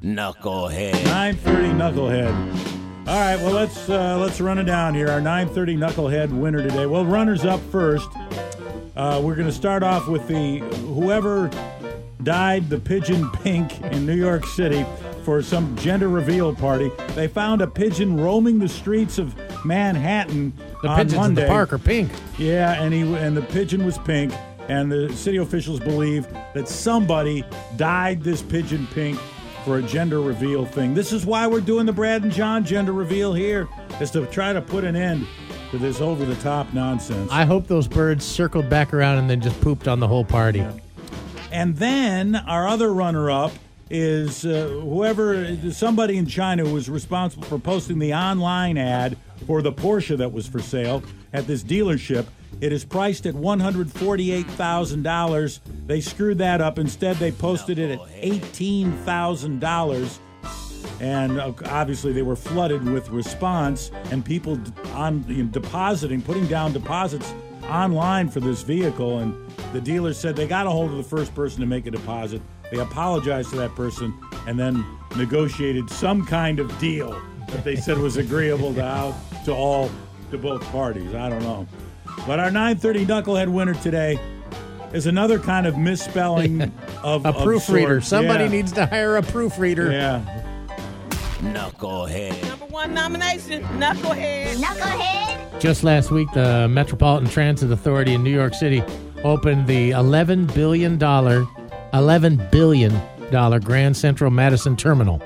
Knucklehead. 9:30 Knucklehead. All right, well let's uh, let's run it down here. Our 9:30 Knucklehead winner today. Well, runners up first. Uh, we're going to start off with the whoever dyed the pigeon pink in New York City for some gender reveal party. They found a pigeon roaming the streets of Manhattan The on pigeons in the park are pink. Yeah, and he and the pigeon was pink, and the city officials believe that somebody dyed this pigeon pink for a gender reveal thing. This is why we're doing the Brad and John gender reveal here, is to try to put an end to this over the top nonsense. I hope those birds circled back around and then just pooped on the whole party. And then our other runner up is uh, whoever, somebody in China who was responsible for posting the online ad for the Porsche that was for sale at this dealership. It is priced at $148,000. They screwed that up. Instead, they posted it at $18,000 and uh, obviously they were flooded with response and people on you know, depositing putting down deposits online for this vehicle and the dealer said they got a hold of the first person to make a deposit they apologized to that person and then negotiated some kind of deal that they said was agreeable to out to all to both parties i don't know but our 930 knucklehead winner today is another kind of misspelling of A proofreader. sorts. Somebody Yeah. needs to hire a proofreader. yeah Knucklehead. Number one nomination, Knucklehead. Knucklehead. Just last week, the Metropolitan Transit Authority in New York City opened the $11 billion, $11 billion Grand Central Madison Terminal.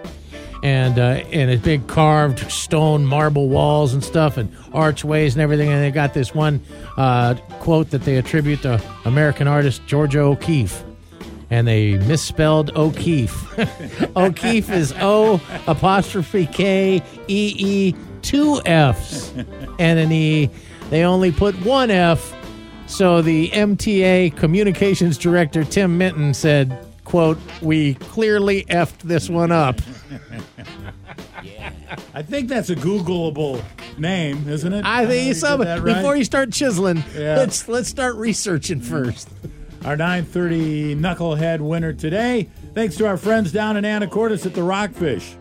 And uh, and it's big carved stone marble walls and stuff and archways and everything. And they got this one uh, quote that they attribute to American artist Georgia O'Keeffe. And they misspelled O'Keefe. O'Keefe is O apostrophe K E E two F's and an E. They only put one F. So the MTA communications director Tim Minton said, "quote We clearly effed this one up." I think that's a Googleable name, isn't it? I think some right? before you start chiseling, Yeah. let's let's start researching first. Our 930 Knucklehead winner today, thanks to our friends down in Anacortes at the Rockfish.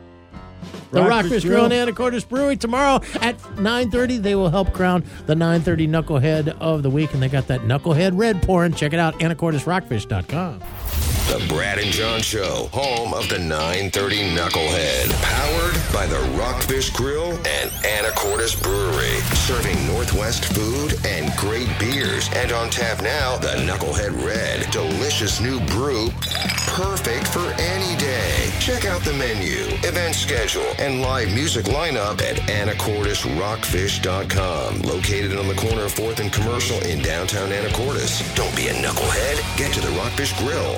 The Rockfish Grill and Anacortes Brewery tomorrow at 9:30. They will help crown the 9:30 Knucklehead of the week, and they got that Knucklehead Red pouring. Check it out, AnacortesRockfish.com. The Brad and John Show, home of the 930 Knucklehead. Powered by the Rockfish Grill and Anacortes Brewery. Serving Northwest food and great beers. And on tap now, the Knucklehead Red. Delicious new brew. Perfect for any day. Check out the menu, event schedule, and live music lineup at AnacortesRockfish.com. Located on the corner of 4th and Commercial in downtown Anacortes. Don't be a knucklehead. Get to the Rockfish Grill.